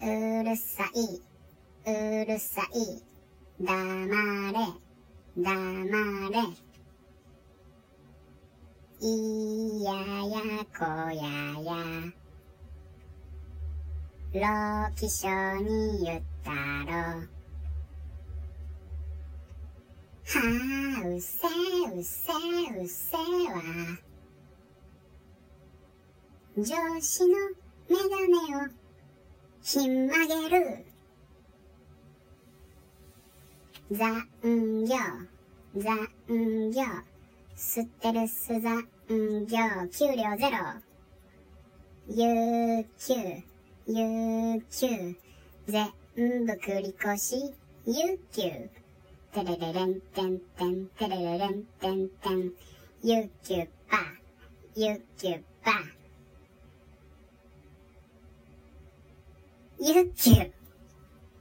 うるさい、うるさい、黙れ、黙れ。いややこやや。老気象に言ったろ。はあ、うせうせうせは。上司のメガネをひん曲げる。残業、残業、ステルス残業、給料ゼロ。有給、有給、全部繰り越し、有給。テレレレンテンテン、テレレレンテンテン、有給パー、有給パー。有給。